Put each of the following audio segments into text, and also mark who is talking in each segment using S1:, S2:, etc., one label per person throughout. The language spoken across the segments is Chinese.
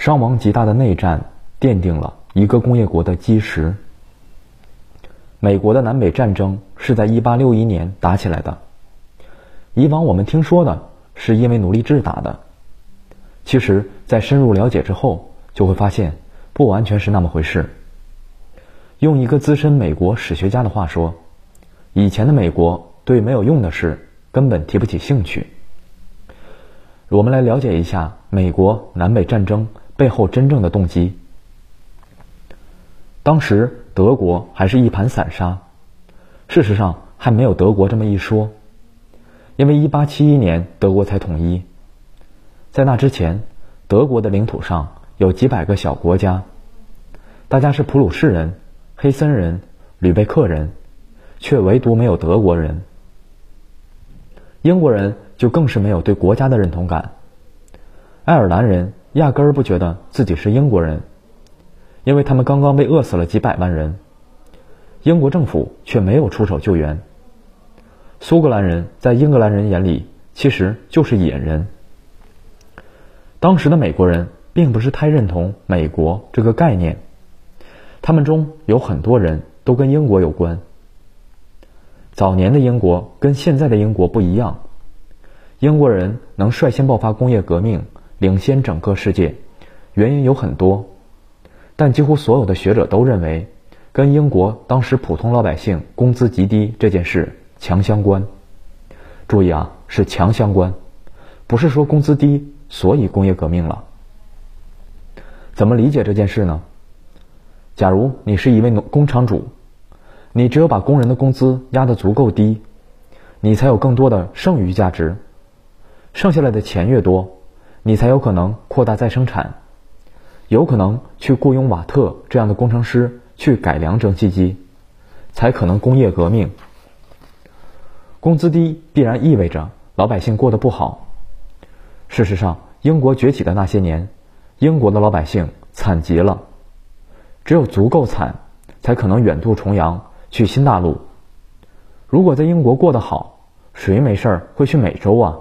S1: 伤亡极大的内战奠定了一个工业国的基石。美国的南北战争是在1861年打起来的，以往我们听说的是因为奴隶制打的，其实，在深入了解之后，就会发现不完全是那么回事。用一个资深美国史学家的话说，以前的美国对没有用的事根本提不起兴趣。我们来了解一下美国南北战争背后真正的动机。当时德国还是一盘散沙，事实上还没有德国这么一说，因为1871年德国才统一，在那之前，德国的领土上有几百个小国家，大家是普鲁士人、黑森人、吕贝克人，却唯独没有德国人。英国人。就更是没有对国家的认同感。爱尔兰人压根儿不觉得自己是英国人，因为他们刚刚被饿死了几百万人，英国政府却没有出手救援。苏格兰人在英格兰人眼里其实就是野人。当时的美国人并不是太认同“美国”这个概念，他们中有很多人都跟英国有关。早年的英国跟现在的英国不一样。英国人能率先爆发工业革命，领先整个世界，原因有很多，但几乎所有的学者都认为，跟英国当时普通老百姓工资极低这件事强相关。注意啊，是强相关，不是说工资低所以工业革命了。怎么理解这件事呢？假如你是一位农工厂主，你只有把工人的工资压得足够低，你才有更多的剩余价值。剩下来的钱越多，你才有可能扩大再生产，有可能去雇佣瓦特这样的工程师去改良蒸汽机，才可能工业革命。工资低必然意味着老百姓过得不好。事实上，英国崛起的那些年，英国的老百姓惨极了，只有足够惨，才可能远渡重洋去新大陆。如果在英国过得好，谁没事儿会去美洲啊？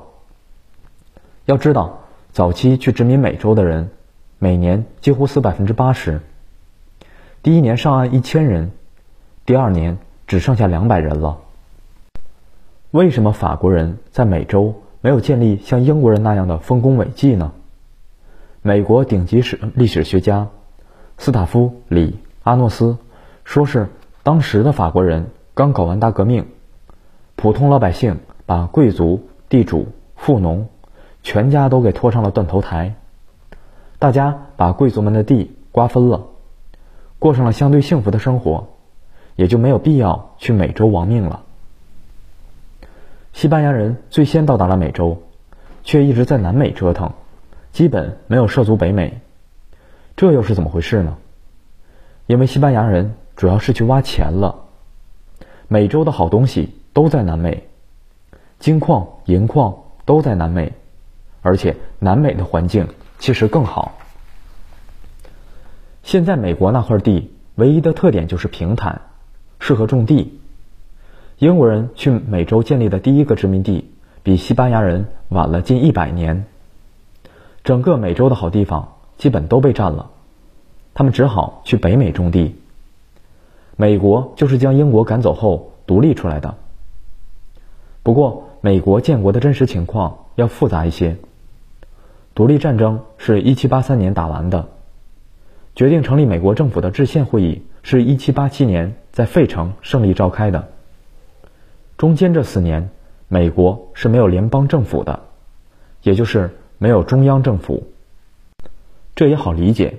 S1: 要知道，早期去殖民美洲的人，每年几乎死百分之八十。第一年上岸一千人，第二年只剩下两百人了。为什么法国人在美洲没有建立像英国人那样的丰功伟绩呢？美国顶级史历史学家斯塔夫·里阿诺斯说：“是当时的法国人刚搞完大革命，普通老百姓把贵族、地主、富农。”全家都给拖上了断头台，大家把贵族们的地瓜分了，过上了相对幸福的生活，也就没有必要去美洲亡命了。西班牙人最先到达了美洲，却一直在南美折腾，基本没有涉足北美，这又是怎么回事呢？因为西班牙人主要是去挖钱了，美洲的好东西都在南美，金矿、银矿都在南美。而且南美的环境其实更好。现在美国那块地唯一的特点就是平坦，适合种地。英国人去美洲建立的第一个殖民地，比西班牙人晚了近一百年。整个美洲的好地方基本都被占了，他们只好去北美种地。美国就是将英国赶走后独立出来的。不过，美国建国的真实情况要复杂一些。独立战争是一七八三年打完的，决定成立美国政府的制宪会议是一七八七年在费城胜利召开的。中间这四年，美国是没有联邦政府的，也就是没有中央政府。这也好理解，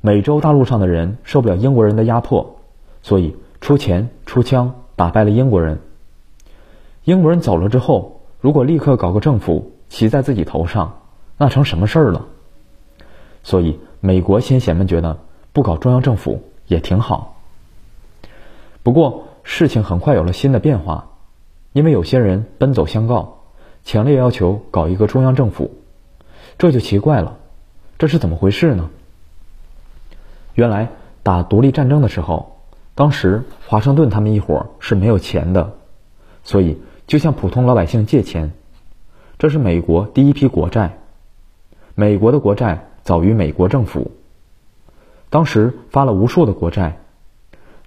S1: 美洲大陆上的人受不了英国人的压迫，所以出钱出枪打败了英国人。英国人走了之后，如果立刻搞个政府骑在自己头上。那成什么事儿了？所以美国先贤们觉得不搞中央政府也挺好。不过事情很快有了新的变化，因为有些人奔走相告，强烈要求搞一个中央政府，这就奇怪了，这是怎么回事呢？原来打独立战争的时候，当时华盛顿他们一伙是没有钱的，所以就向普通老百姓借钱，这是美国第一批国债。美国的国债早于美国政府。当时发了无数的国债，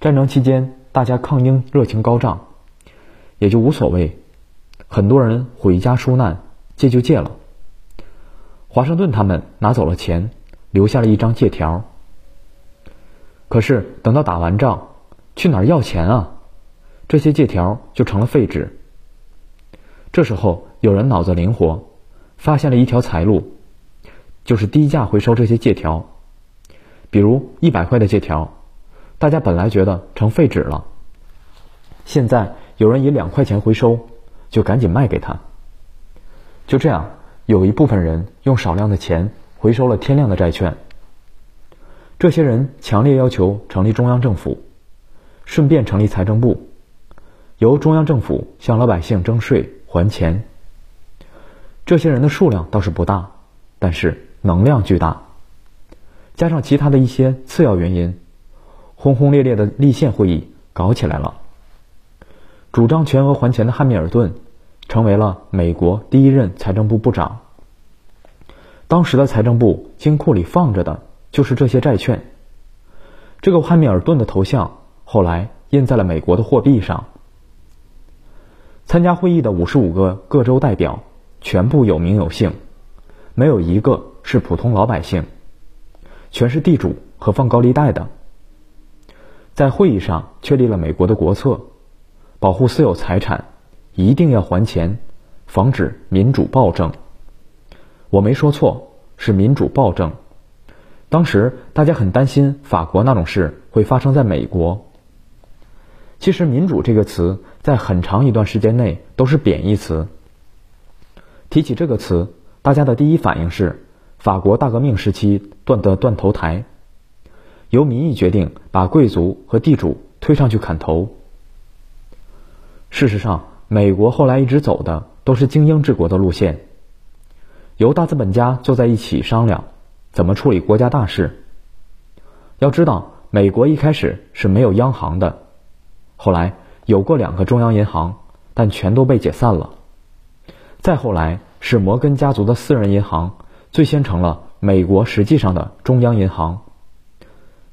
S1: 战争期间大家抗英热情高涨，也就无所谓。很多人回家纾难，借就借了。华盛顿他们拿走了钱，留下了一张借条。可是等到打完仗，去哪儿要钱啊？这些借条就成了废纸。这时候有人脑子灵活，发现了一条财路，就是低价回收这些借条。比如一百块的借条，大家本来觉得成废纸了，现在有人以两块钱回收，就赶紧卖给他。就这样，有一部分人用少量的钱回收了天量的债券。这些人强烈要求成立中央政府，顺便成立财政部，由中央政府向老百姓征税还钱。这些人的数量倒是不大，但是能量巨大。加上其他的一些次要原因，轰轰烈烈的立宪会议搞起来了。主张全额还钱的汉密尔顿，成为了美国第一任财政部部长。当时的财政部金库里放着的就是这些债券。这个汉密尔顿的头像后来印在了美国的货币上。参加会议的五十五个各州代表全部有名有姓，没有一个是普通老百姓。全是地主和放高利贷的，在会议上确立了美国的国策：保护私有财产，一定要还钱，防止民主暴政。我没说错，是民主暴政。当时大家很担心法国那种事会发生在美国。其实“民主”这个词在很长一段时间内都是贬义词。提起这个词，大家的第一反应是。法国大革命时期断的断头台，由民意决定把贵族和地主推上去砍头。事实上，美国后来一直走的都是精英治国的路线，由大资本家坐在一起商量怎么处理国家大事。要知道，美国一开始是没有央行的，后来有过两个中央银行，但全都被解散了。再后来是摩根家族的私人银行。最先成了美国实际上的中央银行，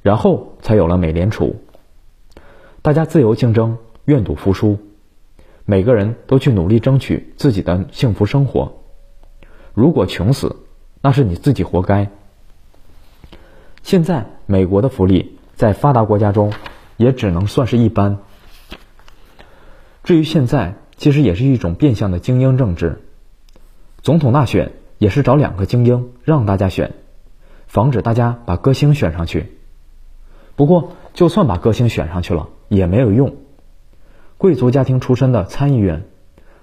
S1: 然后才有了美联储。大家自由竞争，愿赌服输，每个人都去努力争取自己的幸福生活。如果穷死，那是你自己活该。现在美国的福利在发达国家中也只能算是一般。至于现在，其实也是一种变相的精英政治，总统大选。也是找两个精英让大家选，防止大家把歌星选上去。不过，就算把歌星选上去了也没有用。贵族家庭出身的参议院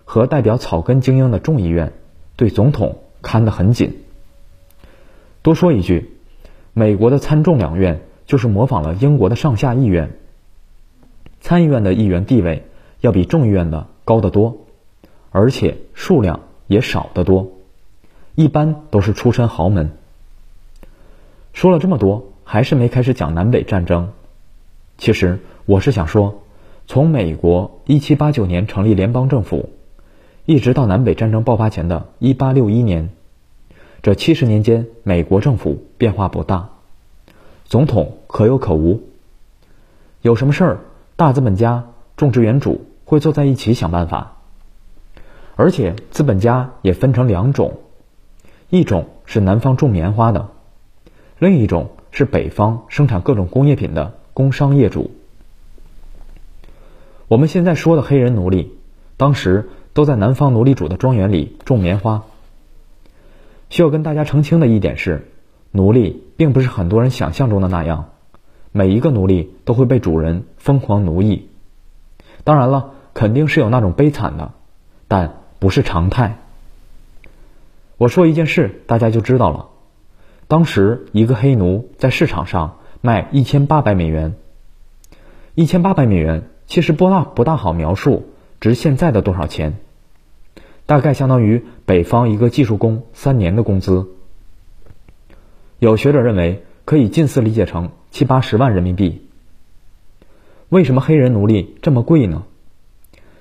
S1: 和代表草根精英的众议院对总统看得很紧。多说一句，美国的参众两院就是模仿了英国的上下议院。参议院的议员地位要比众议院的高得多，而且数量也少得多。一般都是出身豪门。说了这么多，还是没开始讲南北战争。其实我是想说，从美国一七八九年成立联邦政府，一直到南北战争爆发前的一八六一年，这七十年间，美国政府变化不大，总统可有可无。有什么事儿，大资本家、种植园主会坐在一起想办法。而且资本家也分成两种。一种是南方种棉花的，另一种是北方生产各种工业品的工商业主。我们现在说的黑人奴隶，当时都在南方奴隶主的庄园里种棉花。需要跟大家澄清的一点是，奴隶并不是很多人想象中的那样，每一个奴隶都会被主人疯狂奴役。当然了，肯定是有那种悲惨的，但不是常态。我说一件事，大家就知道了。当时一个黑奴在市场上卖一千八百美元。一千八百美元其实不大不大好描述，值现在的多少钱？大概相当于北方一个技术工三年的工资。有学者认为可以近似理解成七八十万人民币。为什么黑人奴隶这么贵呢？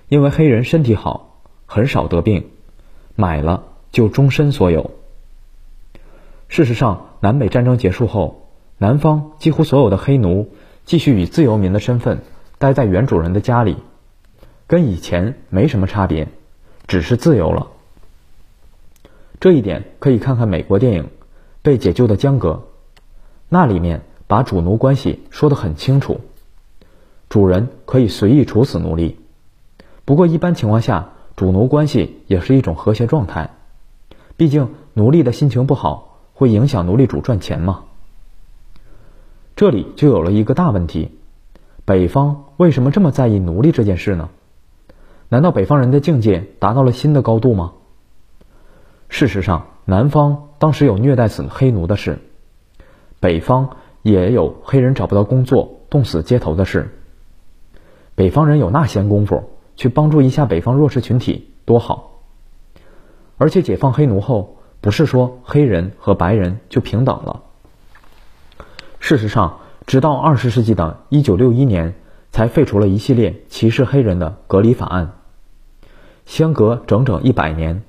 S1: 因为黑人身体好，很少得病，买了。就终身所有。事实上，南北战争结束后，南方几乎所有的黑奴继续以自由民的身份待在原主人的家里，跟以前没什么差别，只是自由了。这一点可以看看美国电影《被解救的江哥》，那里面把主奴关系说得很清楚，主人可以随意处死奴隶。不过一般情况下，主奴关系也是一种和谐状态，毕竟奴隶的心情不好会影响奴隶主赚钱嘛。这里就有了一个大问题：北方为什么这么在意奴隶这件事呢？难道北方人的境界达到了新的高度吗？事实上，南方当时有虐待死黑奴的事，北方也有黑人找不到工作、冻死街头的事。北方人有那闲工夫去帮助一下北方弱势群体，多好！而且解放黑奴后，不是说黑人和白人就平等了。事实上，直到二十世纪的一九六一年，才废除了一系列歧视黑人的隔离法案，相隔整整一百年。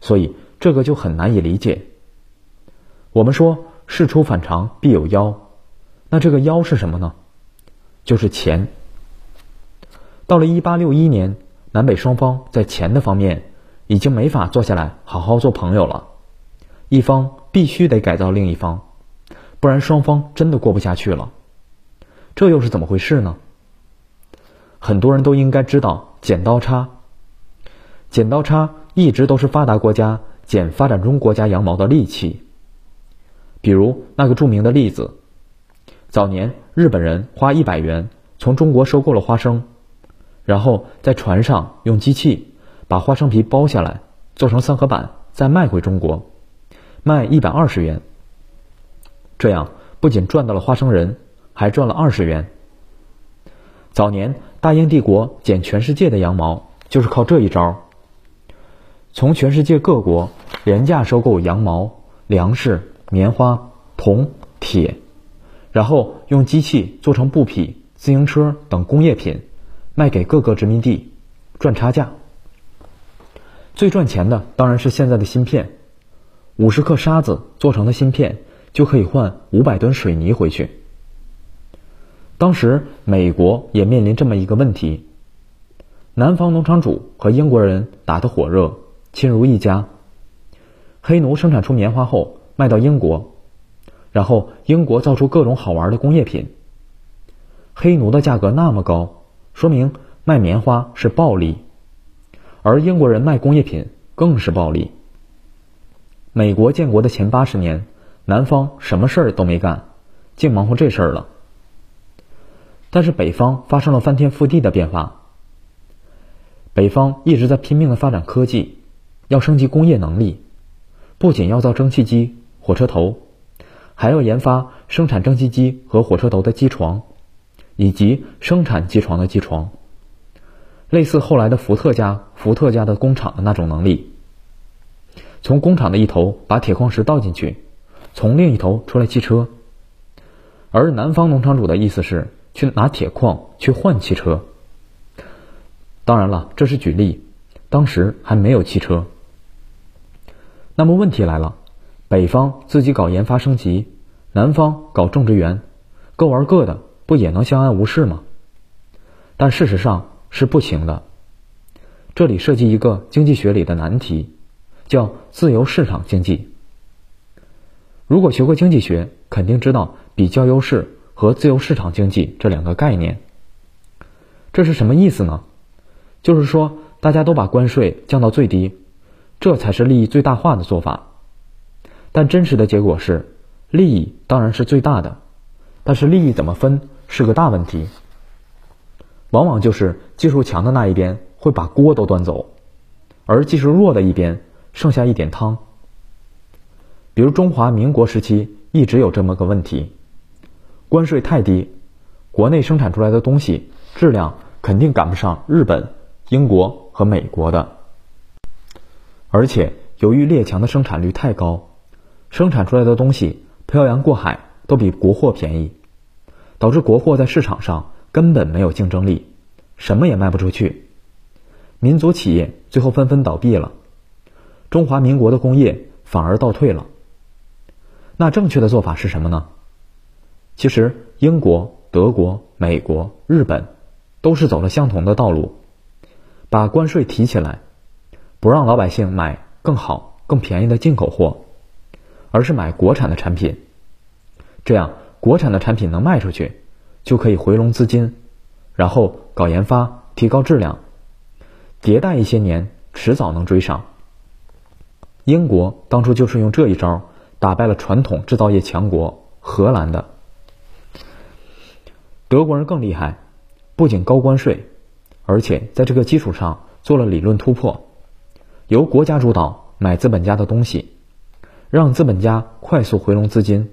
S1: 所以这个就很难以理解。我们说事出反常必有妖，那这个妖是什么呢？就是钱。到了一八六一年，南北双方在钱的方面已经没法坐下来好好做朋友了，一方必须得改造另一方，不然双方真的过不下去了。这又是怎么回事呢？很多人都应该知道剪刀差。剪刀差。一直都是发达国家剪发展中国家羊毛的利器。比如那个著名的例子：早年日本人花一百元从中国收购了花生，然后在船上用机器把花生皮剥下来，做成三合板，再卖回中国，卖一百二十元。这样不仅赚到了花生人，还赚了二十元。早年大英帝国剪全世界的羊毛，就是靠这一招。从全世界各国廉价收购羊毛、粮食、棉花、铜、铁，然后用机器做成布匹、自行车等工业品，卖给各个殖民地，赚差价。最赚钱的当然是现在的芯片，五十克沙子做成的芯片就可以换五百吨水泥回去。当时美国也面临这么一个问题：南方农场主和英国人打得火热。亲如一家。黑奴生产出棉花后卖到英国，然后英国造出各种好玩的工业品。黑奴的价格那么高，说明卖棉花是暴利，而英国人卖工业品更是暴利。美国建国的前八十年，南方什么事儿都没干，净忙活这事儿了。但是北方发生了翻天覆地的变化，北方一直在拼命的发展科技。要升级工业能力，不仅要造蒸汽机、火车头，还要研发生产蒸汽机和火车头的机床，以及生产机床的机床，类似后来的福特家、福特家的工厂的那种能力。从工厂的一头把铁矿石倒进去，从另一头出来汽车。而南方农场主的意思是去拿铁矿去换汽车。当然了，这是举例，当时还没有汽车。那么问题来了，北方自己搞研发升级，南方搞种植园，各玩各的，不也能相安无事吗？但事实上是不行的。这里涉及一个经济学里的难题，叫自由市场经济。如果学过经济学，肯定知道比较优势和自由市场经济这两个概念。这是什么意思呢？就是说大家都把关税降到最低。这才是利益最大化的做法，但真实的结果是，利益当然是最大的，但是利益怎么分是个大问题。往往就是技术强的那一边会把锅都端走，而技术弱的一边剩下一点汤。比如中华民国时期一直有这么个问题，关税太低，国内生产出来的东西质量肯定赶不上日本、英国和美国的。而且，由于列强的生产率太高，生产出来的东西漂洋过海都比国货便宜，导致国货在市场上根本没有竞争力，什么也卖不出去，民族企业最后纷纷倒闭了，中华民国的工业反而倒退了。那正确的做法是什么呢？其实，英国、德国、美国、日本都是走了相同的道路，把关税提起来，不让老百姓买更好、更便宜的进口货，而是买国产的产品。这样，国产的产品能卖出去，就可以回笼资金，然后搞研发，提高质量，迭代一些年，迟早能追上。英国当初就是用这一招打败了传统制造业强国荷兰的。德国人更厉害，不仅高关税，而且在这个基础上做了理论突破，由国家主导买资本家的东西，让资本家快速回笼资金，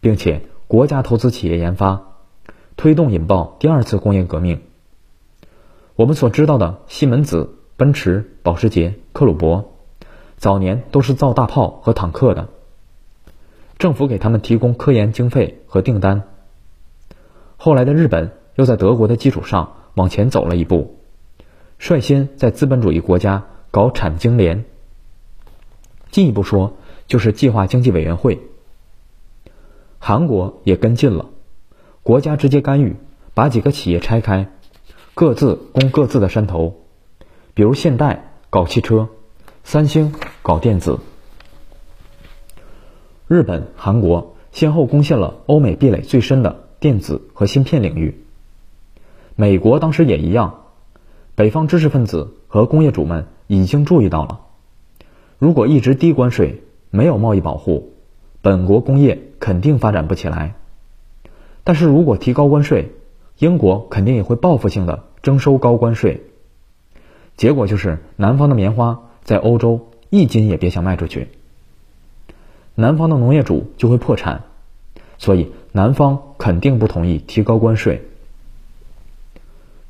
S1: 并且国家投资企业研发，推动引爆第二次工业革命。我们所知道的西门子、奔驰、保时捷、克虏伯，早年都是造大炮和坦克的，政府给他们提供科研经费和订单。后来的日本又在德国的基础上往前走了一步，率先在资本主义国家搞产经联。进一步说，就是计划经济委员会。韩国也跟进了，国家直接干预，把几个企业拆开，各自攻各自的山头。比如现代搞汽车，三星搞电子。日本、韩国先后攻陷了欧美壁垒最深的。电子和芯片领域，美国当时也一样。北方知识分子和工业主们已经注意到了，如果一直低关税，没有贸易保护，本国工业肯定发展不起来。但是如果提高关税，英国肯定也会报复性的征收高关税。结果就是南方的棉花在欧洲一斤也别想卖出去，南方的农业主就会破产。所以南方肯定不同意提高关税。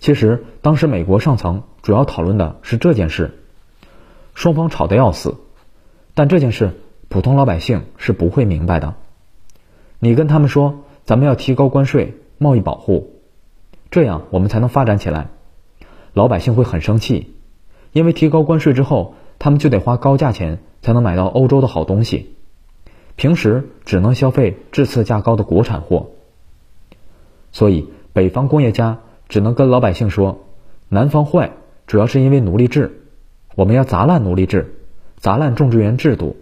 S1: 其实当时美国上层主要讨论的是这件事，双方吵得要死，但这件事普通老百姓是不会明白的。你跟他们说咱们要提高关税、贸易保护，这样我们才能发展起来，老百姓会很生气，因为提高关税之后，他们就得花高价钱才能买到欧洲的好东西。平时只能消费质次价高的国产货，所以北方工业家只能跟老百姓说：“南方坏，主要是因为奴隶制，我们要砸烂奴隶制，砸烂种植园制度。”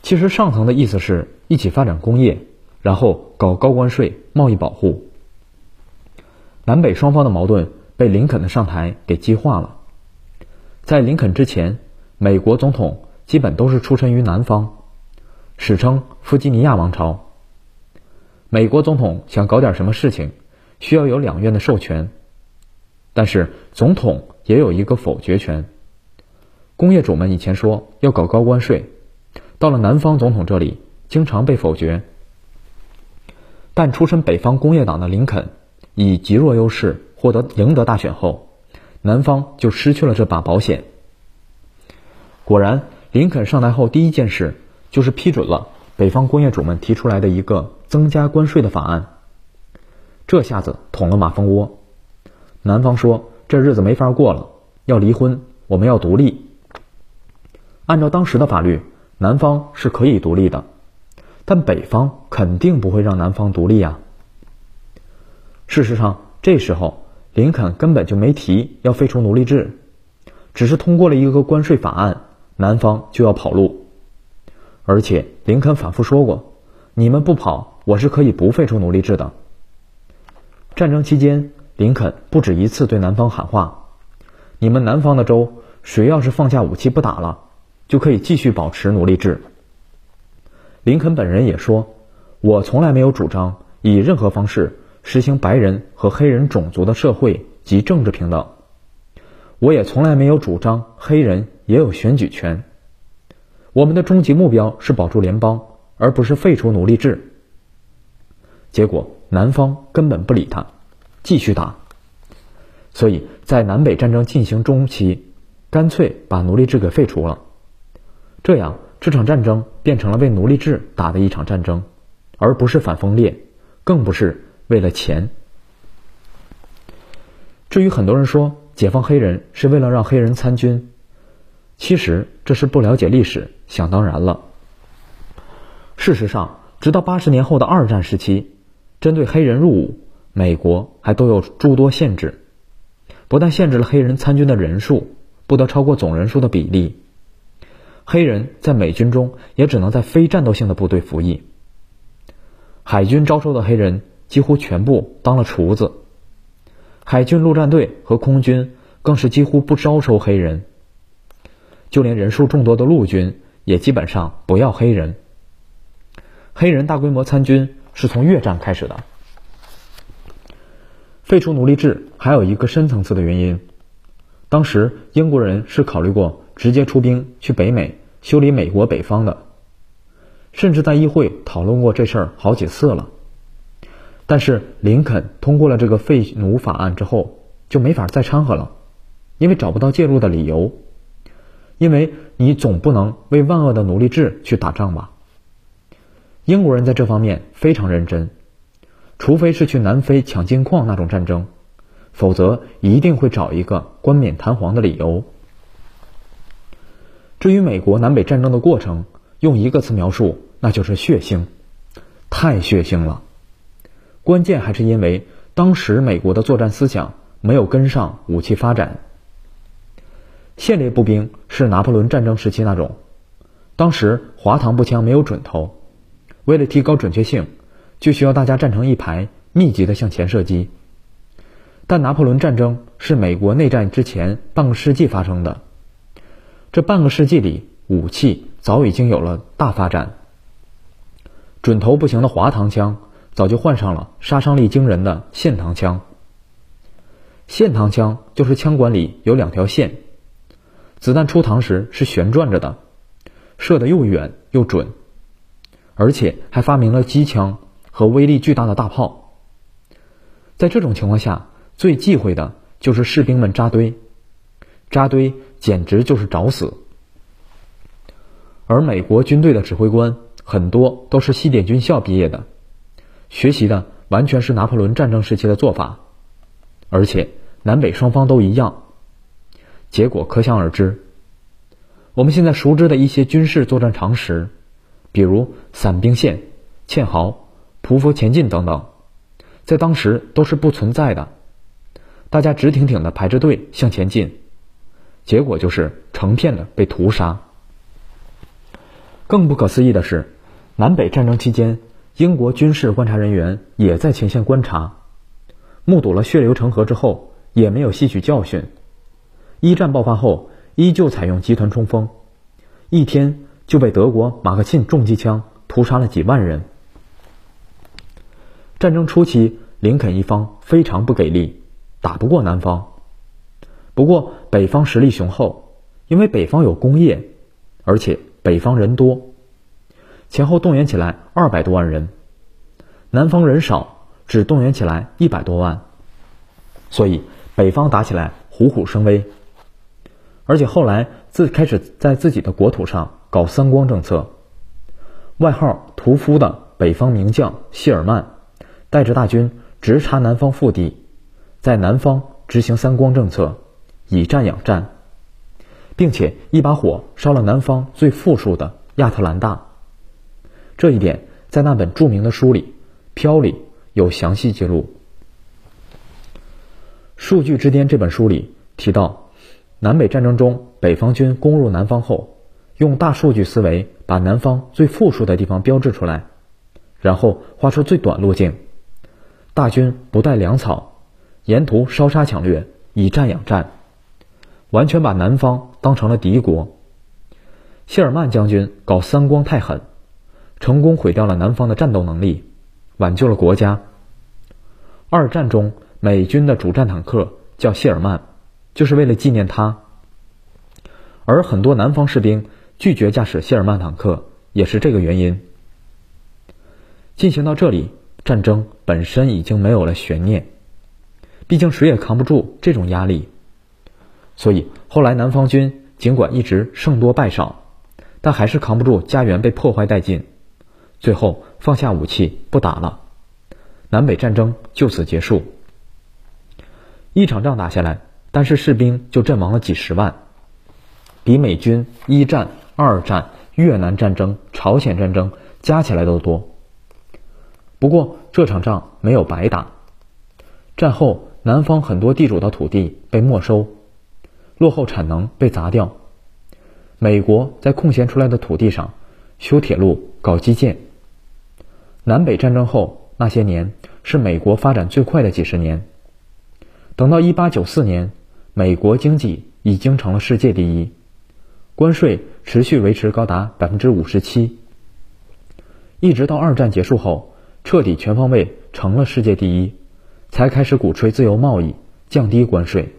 S1: 其实上层的意思是一起发展工业，然后搞高关税、贸易保护。南北双方的矛盾被林肯的上台给激化了。在林肯之前，美国总统基本都是出身于南方。史称弗吉尼亚王朝。美国总统想搞点什么事情，需要有两院的授权，但是总统也有一个否决权。工业主们以前说要搞高关税，到了南方总统这里，经常被否决。但出身北方工业党的林肯以极弱优势获得赢得大选后，南方就失去了这把保险。果然，林肯上台后第一件事。就是批准了北方工业主们提出来的一个增加关税的法案，这下子捅了马蜂窝。南方说这日子没法过了，要离婚，我们要独立。按照当时的法律，南方是可以独立的，但北方肯定不会让南方独立呀。事实上，这时候林肯根本就没提要废除奴隶制，只是通过了一个关税法案，南方就要跑路。而且林肯反复说过：“你们不跑，我是可以不废除奴隶制的。”战争期间，林肯不止一次对南方喊话：“你们南方的州，谁要是放下武器不打了，就可以继续保持奴隶制。”林肯本人也说：“我从来没有主张以任何方式实行白人和黑人种族的社会及政治平等，我也从来没有主张黑人也有选举权。”我们的终极目标是保住联邦，而不是废除奴隶制。结果南方根本不理他，继续打。所以在南北战争进行中期，干脆把奴隶制给废除了。这样这场战争变成了为奴隶制打的一场战争，而不是反分裂，更不是为了钱。至于很多人说解放黑人是为了让黑人参军，其实这是不了解历史。想当然了。事实上，直到八十年后的二战时期，针对黑人入伍，美国还都有诸多限制，不但限制了黑人参军的人数，不得超过总人数的比例，黑人在美军中也只能在非战斗性的部队服役。海军招收的黑人几乎全部当了厨子，海军陆战队和空军更是几乎不招收黑人，就连人数众多的陆军也基本上不要黑人。黑人大规模参军是从越战开始的。废除奴隶制还有一个深层次的原因，当时英国人是考虑过直接出兵去北美修理美国北方的。甚至在议会讨论过这事儿好几次了，但是林肯通过了这个废奴法案之后，就没法再掺和了，因为找不到介入的理由。因为你总不能为万恶的奴隶制去打仗吧？英国人在这方面非常认真，除非是去南非抢金矿那种战争，否则一定会找一个冠冕堂皇的理由。至于美国南北战争的过程，用一个词描述，那就是血腥，太血腥了。关键还是因为当时美国的作战思想没有跟上武器发展。线列步兵是拿破仑战争时期那种，当时滑膛步枪没有准头，为了提高准确性，就需要大家站成一排，密集的向前射击。但拿破仑战争是美国内战之前半个世纪发生的，这半个世纪里武器。早已经有了大发展，准头不行的滑膛枪早就换上了杀伤力惊人的线膛枪。线膛枪就是枪管里有两条线，子弹出膛时是旋转着的，射得又远又准，而且还发明了机枪和威力巨大的大炮。在这种情况下，最忌讳的就是士兵们扎堆，扎堆简直就是找死。而美国军队的指挥官很多都是西点军校毕业的，学习的完全是拿破仑战争时期的做法，而且南北双方都一样，结果可想而知。我们现在熟知的一些军事作战常识，比如散兵线、堑壕、匍匐前进等等，在当时都是不存在的。大家直挺挺的排着队向前进，结果就是成片的被屠杀。更不可思议的是，南北战争期间，英国军事观察人员也在前线观察，目睹了血流成河之后，也没有吸取教训。一战爆发后，依旧采用集团冲锋，一天就被德国马克沁重机枪屠杀了几万人。战争初期，林肯一方非常不给力，打不过南方。不过北方实力雄厚，因为北方有工业，而且。北方人多，前后动员起来二百多万人，南方人少，只动员起来一百多万，所以北方打起来虎虎生威。而且后来自开始在自己的国土上搞三光政策，外号“屠夫”的北方名将谢尔曼，带着大军直插南方腹地，在南方执行三光政策，以战养战。并且一把火烧了南方最富庶的亚特兰大，这一点在那本著名的书里《飘》里有详细记录。《数据之巅》这本书里提到，南北战争中北方军攻入南方后，用大数据思维把南方最富庶的地方标志出来，然后画出最短路径，大军不带粮草，沿途烧杀抢掠，以战养战。完全把南方当成了敌国。谢尔曼将军搞三光太狠，成功毁掉了南方的战斗能力，挽救了国家。二战中，美军的主战坦克叫谢尔曼，就是为了纪念他。而很多南方士兵拒绝驾驶谢尔曼坦克，也是这个原因。进行到这里，战争本身已经没有了悬念，毕竟谁也扛不住这种压力。所以后来南方军尽管一直胜多败少，但还是扛不住家园被破坏殆尽，最后放下武器不打了，南北战争就此结束。一场仗打下来，但是士兵就阵亡了几十万，比美军一战、二战、越南战争、朝鲜战争加起来都多。不过这场仗没有白打。战后，南方很多地主的土地被没收，落后产能被砸掉。美国在空闲出来的土地上修铁路、搞基建。南北战争后那些年是美国发展最快的几十年。等到1894年，美国经济已经成了世界第一，关税持续维持高达百分之五十七。一直到二战结束后，彻底全方位成了世界第一，才开始鼓吹自由贸易，降低关税。